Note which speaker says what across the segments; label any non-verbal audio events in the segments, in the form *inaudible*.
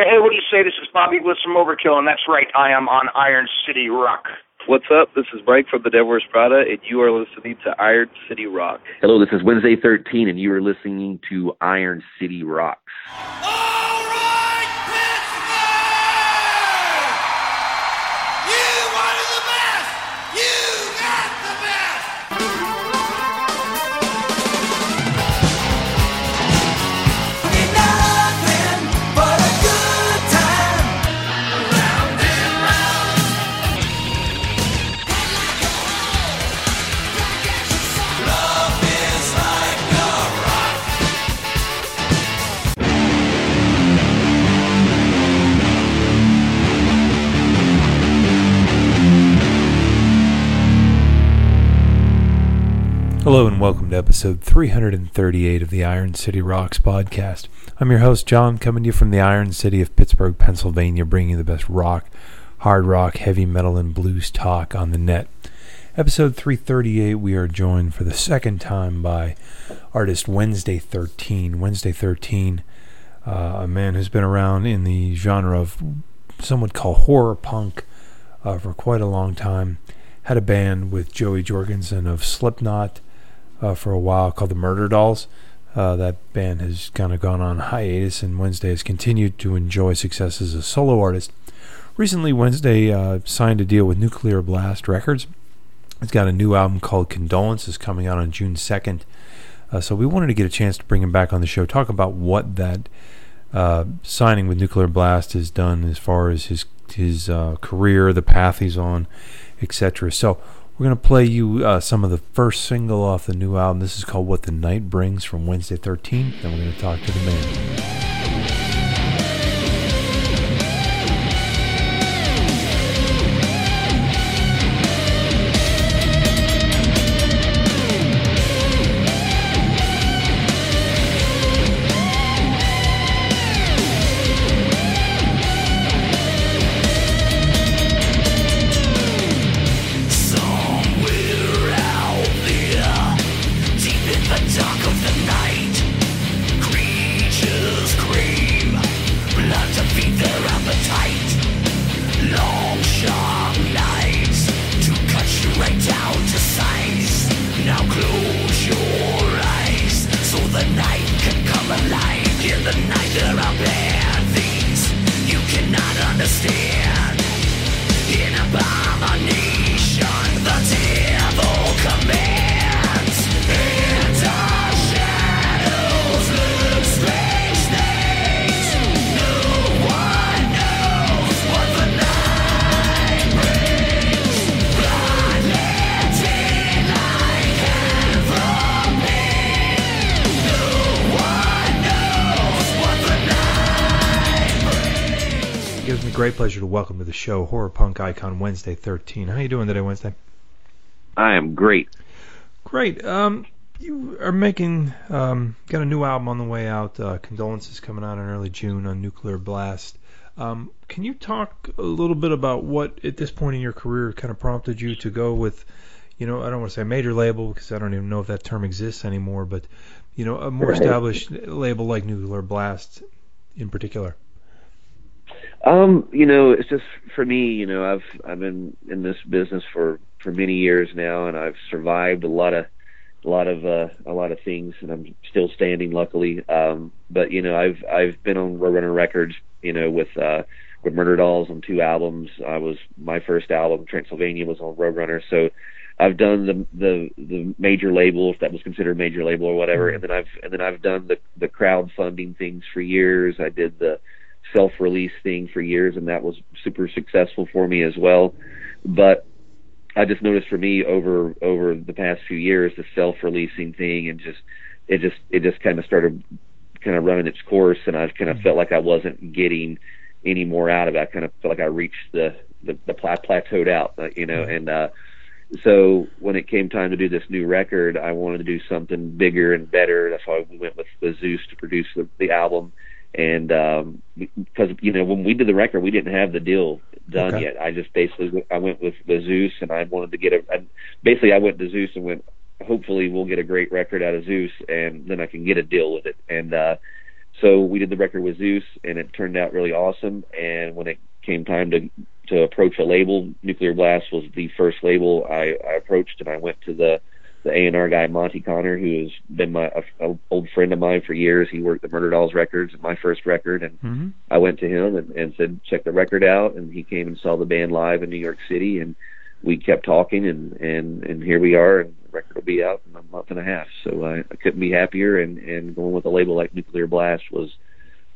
Speaker 1: Hey, what do you say? This is Bobby Blitz from Overkill, and that's right, I am on Iron City Rock.
Speaker 2: What's up? This is Mike from The Devil Wears Prada, and you are listening to Iron City Rock.
Speaker 3: Hello, this is Wednesday 13, and you are listening to Iron City Rocks. Oh!
Speaker 4: Hello and welcome to episode 338 of the Iron City Rocks podcast. I'm your host, John, coming to you from the Iron City of Pittsburgh, Pennsylvania, bringing you the best rock, hard rock, heavy metal, and blues talk on the net. Episode 338, we are joined for the second time by artist Wednesday 13. Wednesday 13, uh, a man who's been around in the genre of some would call horror punk uh, for quite a long time. Had a band with Joey Jordison of Slipknot uh, for a while called the Murderdolls. Uh, that band has kind of gone on hiatus, and Wednesday has continued to enjoy success as a solo artist. Recently, Wednesday uh, signed a deal with Nuclear Blast Records. It's got a new album called Condolences coming out on June 2nd. Uh, so we wanted to get a chance to bring him back on the show, talk about what that uh, signing with Nuclear Blast has done as far as his his uh, career, the path he's on, etc. So we're going to play you uh, some of the first single off the new album. This is called What the Night Brings from Wednesday 13th. Then we're going to talk to the man. Great pleasure to welcome to the show horror punk icon Wednesday 13. How are you doing today, Wednesday?
Speaker 3: I am great.
Speaker 4: Great. Um, you are making um, got a new album on the way out. Uh, Condolences coming out in early June on Nuclear Blast. Um, can you talk a little bit about what at this point in your career kind of prompted you to go with, you know, I don't want to say a major label because I don't even know if that term exists anymore, but you know, a more right. established label like Nuclear Blast in particular.
Speaker 3: Um, you know, it's just for me. You know, I've I've been in this business for for many years now, and I've survived a lot of a lot of uh, a lot of things, and I'm still standing, luckily. Um, but you know, I've I've been on Roadrunner Records, you know, with uh, with Murderdolls on two albums. I was my first album, Transylvania, was on Roadrunner, so I've done the the the major label, if that was considered a major label or whatever, mm-hmm. and then I've and then I've done the the crowdfunding things for years. I did the self-release thing for years, and that was super successful for me as well. But I just noticed for me over over the past few years, the self-releasing thing, and just it just it just kind of started kind of running its course, and I kind of felt like I wasn't getting any more out of it. I kind of felt like I reached the the, the plateaued out, uh, you know, and uh, so when it came time to do this new record, I wanted to do something bigger and better. That's why we went with the Zeuss to produce the, the album and um because you know when we did the record we didn't have the deal done okay. yet i just basically i went with the Zeuss and i wanted to get a I, basically i went to Zeuss and went hopefully we'll get a great record out of Zeuss and then i can get a deal with it and uh so we did the record with Zeuss, and it turned out really awesome. And when it came time to to approach a label, Nuclear Blast was the first label I, I approached, and I went to the the A and R guy Monte Conner, who has been my a, a old friend of mine for years. He worked at Murderdolls Records, my first record, and
Speaker 4: Mm-hmm.
Speaker 3: I went to him and, and said check the record out, and he came and saw the band live in New York City, and we kept talking, and and and here we are, and the record will be out in a month and a half. So I, I couldn't be happier, and and going with a label like Nuclear Blast was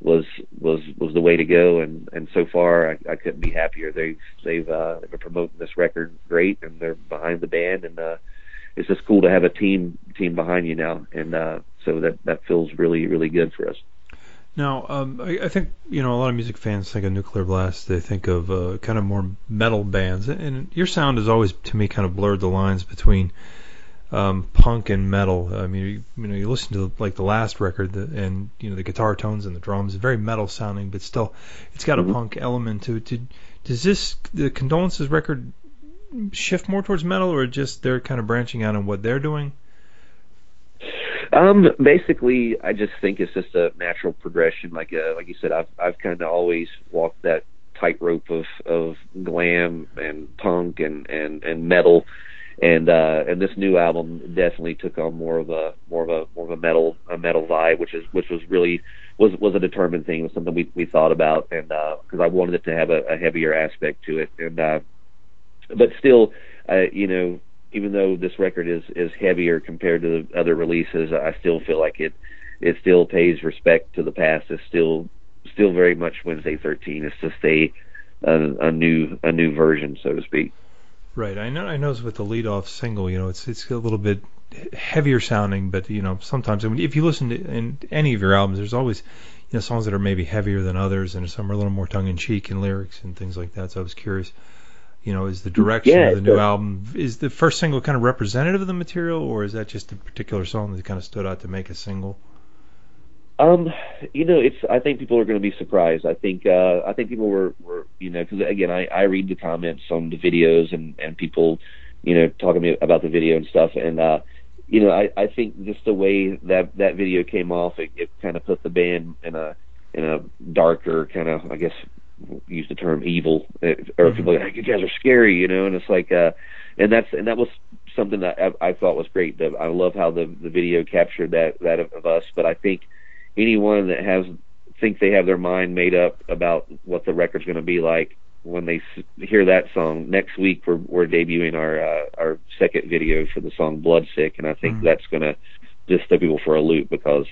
Speaker 3: was was was the way to go and and so far I, I couldn't be happier they they've uh they've been promoting this record great and they're behind the band and uh it's just cool to have a team team behind you now and uh so that that feels really really good for us
Speaker 4: Now, um, I, I think you know a lot of music fans think of Nuclear Blast. They think of uh, kind of more metal bands, and your sound has always, to me, kind of blurred the lines between um, punk and metal. I mean, you, you know, you listen to like the last record, the, and you know the guitar tones and the drums, very metal sounding, but still, it's got a punk element to it. Did, does this the Condolences record shift more towards metal, or just they're kind of branching out on what they're doing?
Speaker 3: Um, basically, I just think it's just a natural progression. Like uh, like you said, I've I've kind of always walked that tightrope of of glam and punk and and and metal, and uh, and this new album definitely took on more of a more of a more of a metal a metal vibe, which is which was really was was a determined thing. It was something we we thought about, and because I wanted it to have a, a heavier aspect to it, and uh, but still, uh, you know, even though this record is is heavier compared to the other releases, I still feel like it it still pays respect to the past. It's still still very much Wednesday 13. It's just a a, a new a new version, so to speak.
Speaker 4: Right. I know. I know with the lead off single, you know, it's it's a little bit heavier sounding, but you know, sometimes I mean, if you listen to in any of your albums, there's always you know songs that are maybe heavier than others, and some are a little more tongue in cheek in lyrics and things like that. So I was curious. You know, is the direction
Speaker 3: Yeah,
Speaker 4: of the new
Speaker 3: a-
Speaker 4: album is the first single kind of representative of the material, or is that just a particular song that kind of stood out to make a single?
Speaker 3: Um, you know, it's. I think people are going to be surprised. I think. Uh, I think people were, were you know, because again, I, I read the comments on the videos and and people, you know, talking to me about the video and stuff, and uh, you know, I I think just the way that that video came off, it, it kind of put the band in a in a darker kind of, I guess, use the term evil, uh, or
Speaker 4: Mhm.
Speaker 3: people are like, you guys are scary, you know, and it's like, uh, and that's and that was something that I, I thought was great. That I love how the the video captured that that of, of us, but I think anyone that has think they have their mind made up about what the record's going to be like when they s- hear that song next week we're we're debuting our uh, our second video for the song blood sick and i think
Speaker 4: Mhm.
Speaker 3: that's going to just throw people for a loop because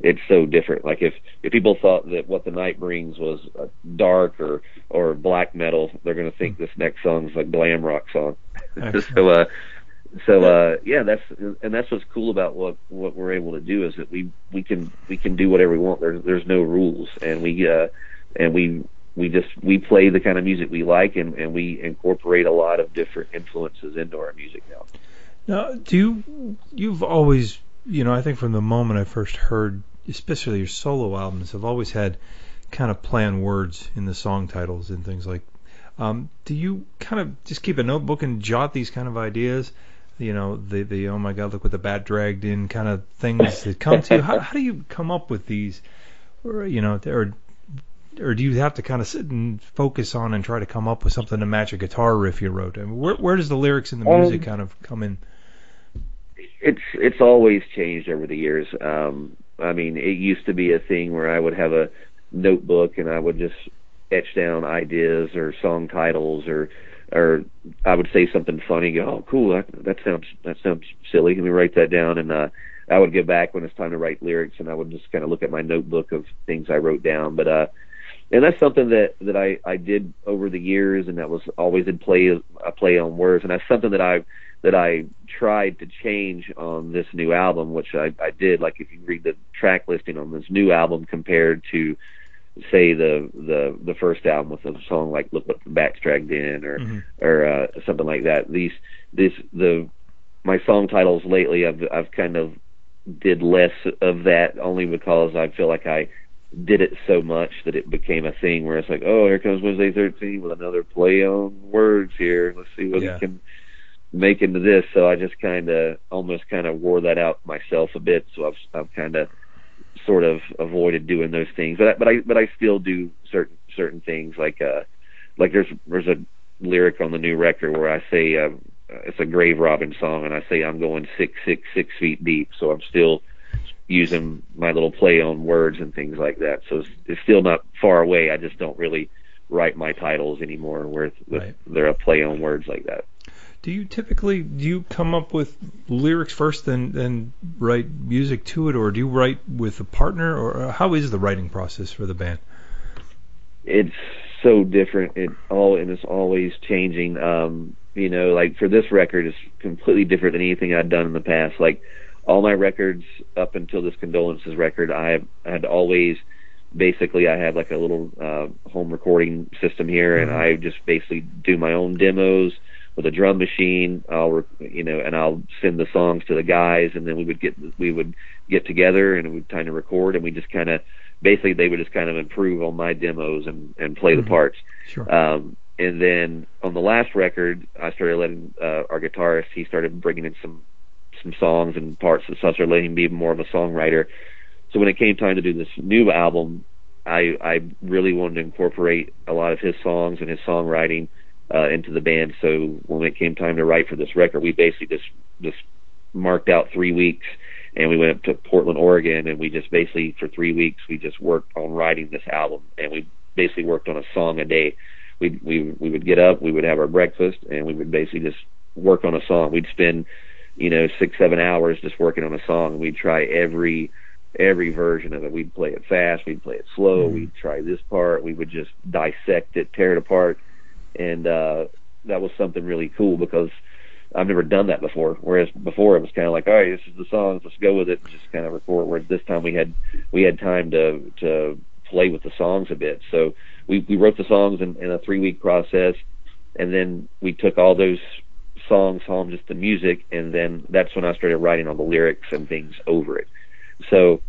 Speaker 3: it's so different. Like if if people thought that what the night brings was uh, dark or or black metal they're going to think this next song's a glam rock song. *laughs* So uh so uh yeah that's and that's what's cool about what what we're able to do is that we we can we can do whatever we want. There's there's no rules. And we uh and we we just we play the kind of music we like and and we incorporate a lot of different influences into our music now.
Speaker 4: Now, do you you've always you know I think from the moment I first heard, especially your solo albums, I've always had kind of planned words in the song titles and things like. Um, do you kind of just keep a notebook and jot these kind of ideas? You know, the the oh my god, look what the bat dragged in kind of things that come to you. How, how do you come up with these? Or you know, or or do you have to kind of sit and focus on and try to come up with something to match a guitar riff you wrote? I mean, where where does the lyrics and the music
Speaker 3: Um,
Speaker 4: kind of come in?
Speaker 3: It's it's always changed over the years. Um, I mean, it used to be a thing where I would have a notebook and I would just etch down ideas or song titles or or I would say something funny. Go, oh, cool, that, that sounds that sounds silly. Let me write that down, and uh, I would get back when it's time to write lyrics, and I would just kind of look at my notebook of things I wrote down. But uh, and that's something that that I I did over the years, and that was always in play a play on words, and that's something that I that I tried to change on this new album, which I, I did. Like if you read the track listing on this new album compared to say the the the first album with a song like "Look What the Bat's Dragged In" or
Speaker 4: Mhm.
Speaker 3: or uh, something like that. These this the my song titles lately I've I've kind of did less of that only because I feel like I did it so much that it became a thing where it's like, oh, here comes Wednesday 13 with another play on words here. Let's see what
Speaker 4: Yeah.
Speaker 3: he can make into this. So I just kind of almost kind of wore that out myself a bit. So I've I've kind of sort of avoided doing those things. But I, but I but I still do certain certain things like uh like there's there's a lyric on the new record where I say uh, it's a grave robbing song and I say I'm going six six six feet deep. So I'm still using my little play on words and things like that. So it's, it's still not far away. I just don't really write my titles anymore where
Speaker 4: Right.
Speaker 3: they're a play on words like that.
Speaker 4: Do you typically do you come up with lyrics first, then then write music to it, or do you write with a partner, or how is the writing process for the band?
Speaker 3: it's so different. It all and it's always changing. Um, you know, like for this record, it's completely different than anything I've done in the past. Like all my records up until this condolences record, I had always basically I had like a little uh, home recording system here, and I just basically do my own demos with a drum machine. I'll re- you know, and I'll send the songs to the guys, and then we would get we would get together and we would kind of record, and we just kind of basically they would just kind of improve on my demos and and play
Speaker 4: Mhm.
Speaker 3: the parts.
Speaker 4: Sure.
Speaker 3: Um, and then on the last record, I started letting uh, our guitarist. He started bringing in some some songs and parts, so I started letting him be more of a songwriter. So when it came time to do this new album, I I really wanted to incorporate a lot of his songs and his songwriting uh, into the band. So when it came time to write for this record, we basically just just marked out three weeks and we went up to Portland, Oregon, and we just basically for three weeks we just worked on writing this album, and we basically worked on a song a day. We we we would get up, we would have our breakfast, and we would basically just work on a song. We'd spend you know six seven hours just working on a song, and we'd try every every version of it. We'd play it fast, we'd play it slow,
Speaker 4: Mhm.
Speaker 3: we'd try this part, we would just dissect it, tear it apart, and uh, that was something really cool because I've never done that before. Whereas before it was kind of like, all right, this is the songs, let's go with it, and just kind of record. Whereas this time we had we had time to to play with the songs a bit. So we we wrote the songs in, in a three week process, and then we took all those songs home, just the music, and then that's when I started writing all the lyrics and things over it. So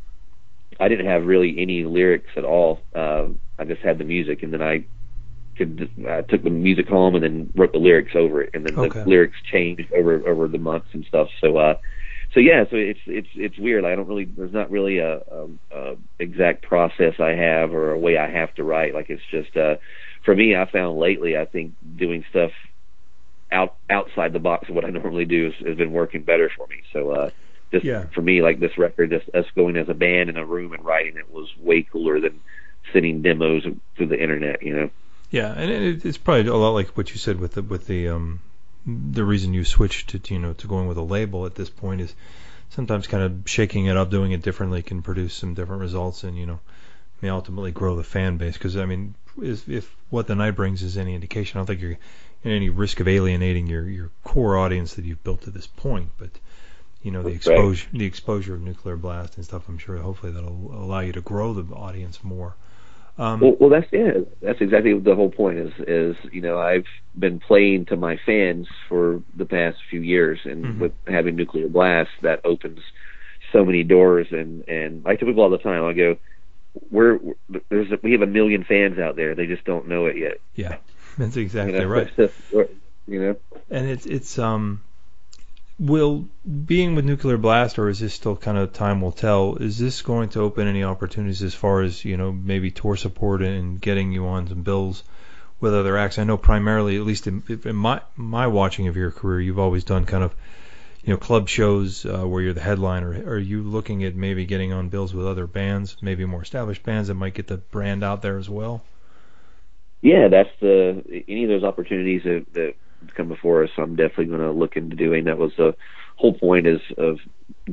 Speaker 3: I didn't have really any lyrics at all. Uh, I just had the music, and then I could I took the music home and then wrote the lyrics over it, and then
Speaker 4: Okay.
Speaker 3: the lyrics changed over over the months and stuff. So uh, so yeah, so it's it's it's weird. I don't really there's not really a, a, a exact process I have or a way I have to write. Like it's just uh, for me, I found lately I think doing stuff out outside the box of what I *laughs* normally do has, has been working better for me. So uh, just
Speaker 4: Yeah.
Speaker 3: for me, like this record, just us going as a band in a room and writing it was way cooler than sending demos through the internet. You know.
Speaker 4: Yeah, and it, it's probably a lot like what you said with the with the um the reason you switched to you know to going with a label at this point is sometimes kind of shaking it up, doing it differently can produce some different results, and you know may ultimately grow the fan base. Because I mean, if, if what the night brings is any indication, I don't think you're in any risk of alienating your your core audience that you've built to this point, but. You know the
Speaker 3: That's right.
Speaker 4: exposure, the exposure of nuclear blast and stuff. I'm sure, hopefully, that'll allow you to grow the audience more. Um,
Speaker 3: Well, well, that's yeah, that's exactly the whole point. Is is you know I've been playing to my fans for the past few years, and
Speaker 4: Mhm.
Speaker 3: with having nuclear blast, that opens so many doors. And and I tell people all the time, I go, we're there's a, we have a million fans out there. They just don't know it yet.
Speaker 4: yeah, *laughs* that's exactly
Speaker 3: you know?
Speaker 4: right. *laughs*
Speaker 3: you know.
Speaker 4: And it's it's um will being with nuclear blast or is this still kind of time will tell is this going to open any opportunities as far as you know maybe tour support and getting you on some bills with other acts? I know primarily at least in, in my my watching of your career you've always done kind of you know club shows uh, where you're the headliner are you looking at maybe getting on bills with other bands maybe more established bands that might get the brand out there as well?
Speaker 3: Yeah, that's the any of those opportunities that, that come before us. I'm definitely going to look into doing. That was the whole point is of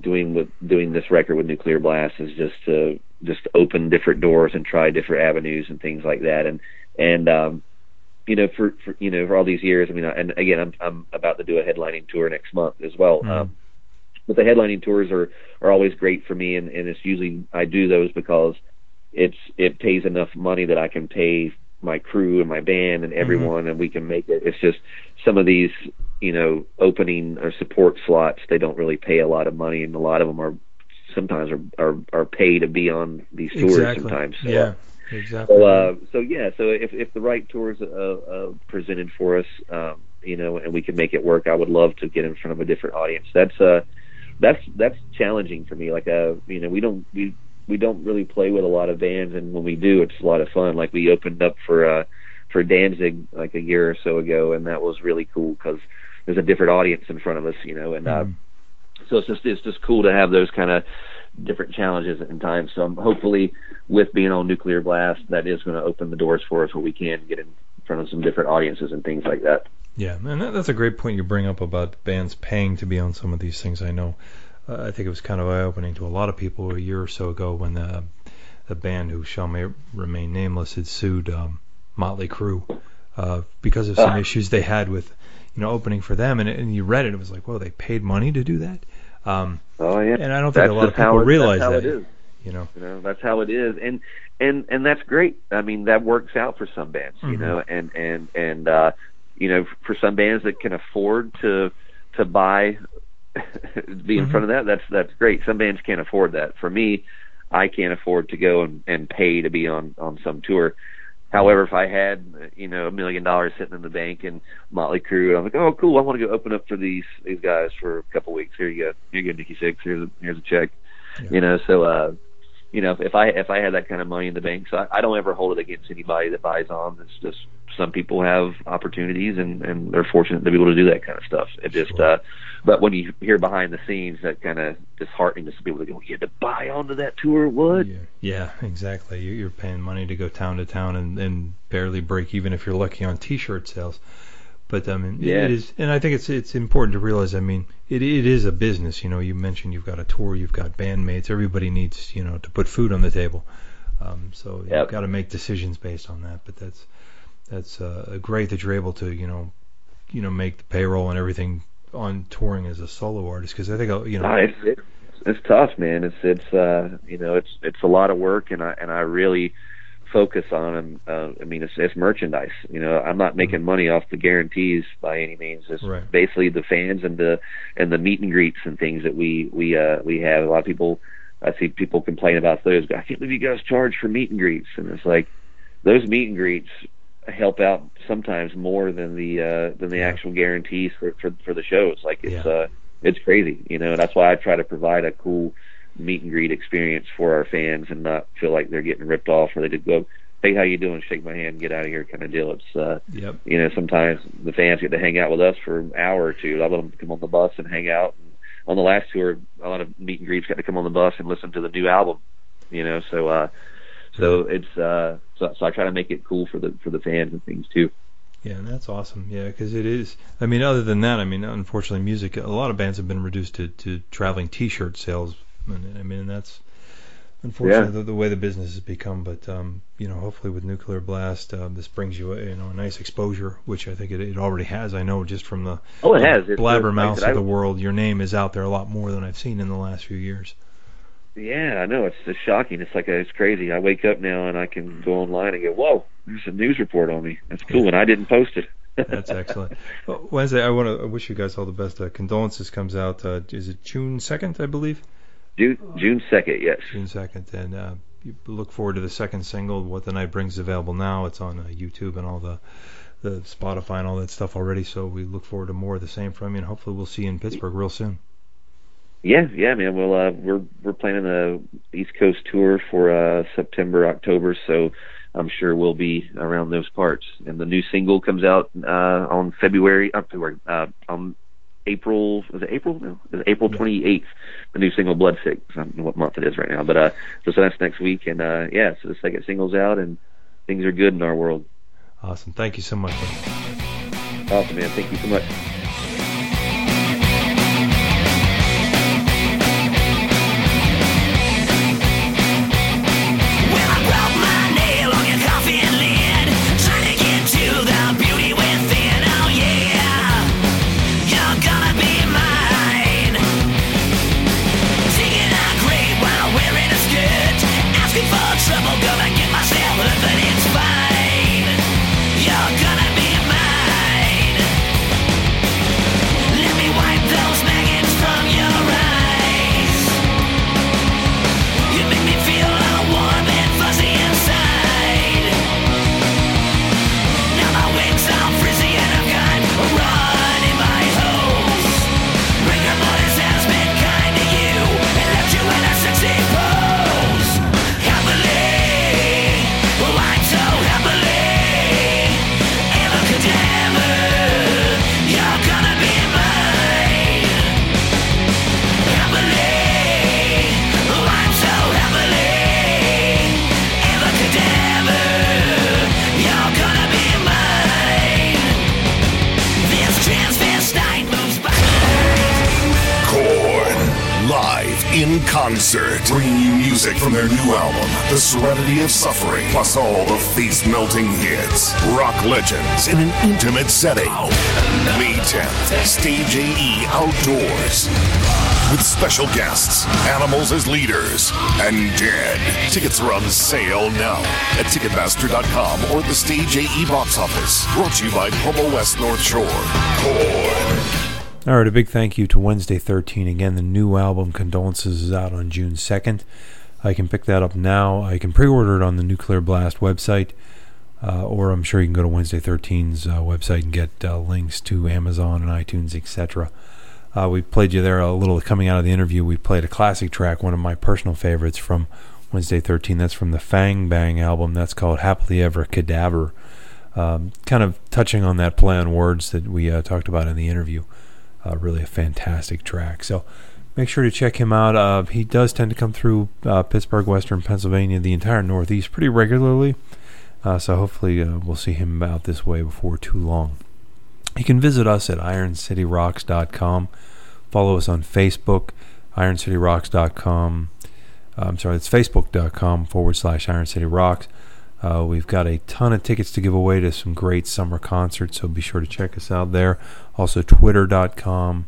Speaker 3: doing with doing this record with Nuclear Blast is just to just open different doors and try different avenues and things like that. And and um, you know for, for you know for all these years, I mean, and again, I'm I'm about to do a headlining tour next month as well.
Speaker 4: Mm.
Speaker 3: Um, but the headlining tours are are always great for me, and, and it's usually I do those because it's it pays enough money that I can pay my crew and my band and everyone and we can make it. It's just some of these you know opening or support slots they don't really pay a lot of money and a lot of them are sometimes are are, are paid to be on these tours
Speaker 4: exactly.
Speaker 3: sometimes so,
Speaker 4: yeah exactly.
Speaker 3: So uh so yeah so if if the right tours uh, uh presented for us um you know and we can make it work i would love to get in front of a different audience. That's uh that's that's challenging for me. Like uh you know we don't we we don't really play with a lot of bands, and when we do, it's a lot of fun. Like we opened up for uh, for Danzig like a year or so ago, and that was really cool because there's a different audience in front of us, you know, and uh, so it's just it's just cool to have those kind of different challenges and times. So um, hopefully, with being on Nuclear Blast, that is going to open the doors for us where we can get in front of some different audiences and things like that.
Speaker 4: Yeah, and that, that's a great point you bring up about bands paying to be on some of these things. I know, uh, I think it was kind of eye-opening to a lot of people a year or so ago when the the band who shall may remain nameless had sued um, Motley Crue uh, because of some
Speaker 3: Ah.
Speaker 4: issues they had with you know opening for them, and, and you read it, it was like, well, they paid money to do that, um,
Speaker 3: Oh yeah,
Speaker 4: and I don't think
Speaker 3: that's
Speaker 4: a lot of people
Speaker 3: it,
Speaker 4: realize
Speaker 3: that's how
Speaker 4: that.
Speaker 3: it is.
Speaker 4: You know,
Speaker 3: You know, that's how it is, and and and that's great. I mean, that works out for some bands, you
Speaker 4: Mhm.
Speaker 3: know, and and and uh, you know, for some bands that can afford to to buy be in
Speaker 4: Mhm.
Speaker 3: front of that, that's that's great. Some bands can't afford that. For me, I can't afford to go and and pay to be on on some tour. However, if I had you know a million dollars sitting in the bank and Motley Crue, I'm like, oh cool, I want to go open up for these these guys for a couple of weeks. Here you go, here you go, Nikki Sixx. Here's a here's a check.
Speaker 4: Yeah.
Speaker 3: You know, so uh, you know, if I if I had that kind of money in the bank, so I, I don't ever hold it against anybody that buys on. It's just some people have opportunities and and they're fortunate to be able to do that kind of stuff. It just,
Speaker 4: Sure.
Speaker 3: uh, but when you hear behind the scenes, that kind of disheartening to some people that go, you had to buy onto that tour, what?
Speaker 4: Yeah, yeah, exactly. You- You're paying money to go town to town and, and barely break even if you're lucky on T-shirt sales. But I mean,
Speaker 3: Yeah.
Speaker 4: it is, and I think it's it's important to realize. I mean, it it is a business. You know, you mentioned you've got a tour, you've got bandmates. Everybody needs you know to put food on the table. Um, so you've got to make decisions based on that. But that's that's uh, great that you're able to you know you know make the payroll and everything on touring as a solo artist because I think uh, you know
Speaker 3: No, it's, it's it's tough, man. It's it's uh you know it's it's a lot of work, and I and I really focus on and uh, I mean it's it's merchandise. You know, I'm not making money off the guarantees by any means. It's
Speaker 4: Right.
Speaker 3: basically the fans and the and the meet and greets and things that we we uh we have. A lot of people I see people complain about those. I can't believe you guys charge for meet and greets, and it's like those meet and greets help out sometimes more than the uh than the
Speaker 4: Yeah.
Speaker 3: actual guarantees for for for the shows. Like it's
Speaker 4: Yeah.
Speaker 3: uh it's crazy, you know. That's why I try to provide a cool meet and greet experience for our fans and not feel like they're getting ripped off or they just go, "Hey, how you doing? Shake my hand, get out of here," kind of deal. It's uh,
Speaker 4: yep
Speaker 3: you know, sometimes the fans get to hang out with us for an hour or two. I let them come on the bus and hang out. And on the last tour, a lot of meet and greets got to come on the bus and listen to the new album. You know, so uh, so it's uh, so, so I try to make it cool for the for the fans and things too.
Speaker 4: Yeah, and that's awesome. Yeah, because it is. I mean, other than that, I mean, unfortunately, music. A lot of bands have been reduced to, to traveling T-shirt sales. And, I mean, that's unfortunately the, the way the business has become. But um, you know, hopefully with Nuclear Blast, uh, this brings you you know a nice exposure, which I think it, it already has. I know just from the
Speaker 3: Oh, it has. It's,
Speaker 4: blabbermouths
Speaker 3: like I said,
Speaker 4: of the world, your name is out there a lot more than I've seen in the last few years.
Speaker 3: Yeah, I know. It's just shocking. It's like it's crazy. I wake up now and I can go online and go, "Whoa, there's a news report on me. That's cool." And I didn't post it. *laughs*
Speaker 4: That's excellent. Well, Wednesday, I want to I wish you guys all the best. Uh, condolences comes out. Uh, is it June second, I believe?
Speaker 3: June June second. Yes.
Speaker 4: June second, and uh, you look forward to the second single, "What the Night Brings," available now. It's on uh, YouTube and all the the Spotify and all that stuff already. So we look forward to more of the same from you, and hopefully we'll see you in Pittsburgh real soon.
Speaker 3: Yeah, yeah, man. Well, uh, we're we're planning the East Coast tour for uh, September, October, so I'm sure we'll be around those parts. And the new single comes out uh, on February, uh, February, uh, on April. Is it April? No, is it April 28th. The new single, Blood Sick. I don't know what month it is right now, but uh, so, so that's next week. And uh, yeah, so the second single's out, and things are good in our world.
Speaker 4: Awesome. Thank you so much.
Speaker 3: Awesome, man. Thank you so much.
Speaker 5: From their new album, The Serenity of Suffering, plus all the face melting hits. Rock legends in an intimate setting. May 10th, Stage AE Outdoors. With special guests, animals as leaders, and dead. Tickets are on sale now at Ticketmaster.com or the Stage AE box office. Brought to you by Como West North Shore. Korn.
Speaker 4: All right, a big thank you to Wednesday 13. Again, the new album Condolences is out on June 2nd. I can pick that up now. I can pre order it on the Nuclear Blast website, uh, or I'm sure you can go to Wednesday 13's uh, website and get uh, links to Amazon and iTunes, etc. Uh, we played you there a little coming out of the interview. We played a classic track, one of my personal favorites from Wednesday 13. That's from the Fang Bang album. That's called Happily Ever Cadaver. Um, kind of touching on that play on words that we uh, talked about in the interview. Uh, really a fantastic track. So make sure to check him out. Uh, he does tend to come through uh, Pittsburgh, Western Pennsylvania, the entire Northeast pretty regularly. Uh, so hopefully uh, we'll see him out this way before too long. You can visit us at ironcityrocks.com. Follow us on Facebook, ironcityrocks.com. Uh, I'm sorry, it's facebook.com forward slash ironcityrocks. Uh, we've got a ton of tickets to give away to some great summer concerts, so be sure to check us out there. Also, twitter.com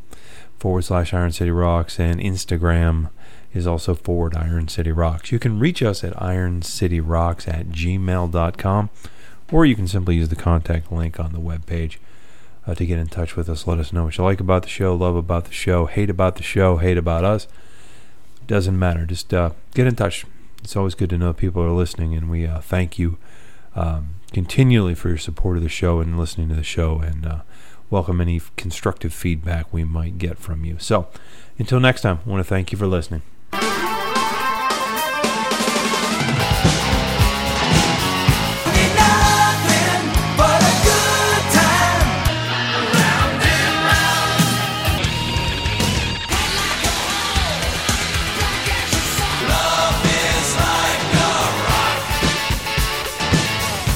Speaker 4: forward slash Iron City Rocks, and Instagram is also forward Iron City Rocks. You can reach us at ironcityrocks at gmail.com, or you can simply use the contact link on the webpage uh, to get in touch with us. Let us know what you like about the show, love about the show, hate about the show, hate about us. Doesn't matter. Just uh, get in touch. It's always good to know people are listening, and we uh, thank you um, continually for your support of the show and listening to the show, and uh, welcome any constructive feedback we might get from you. So, until next time, I want to thank you for listening.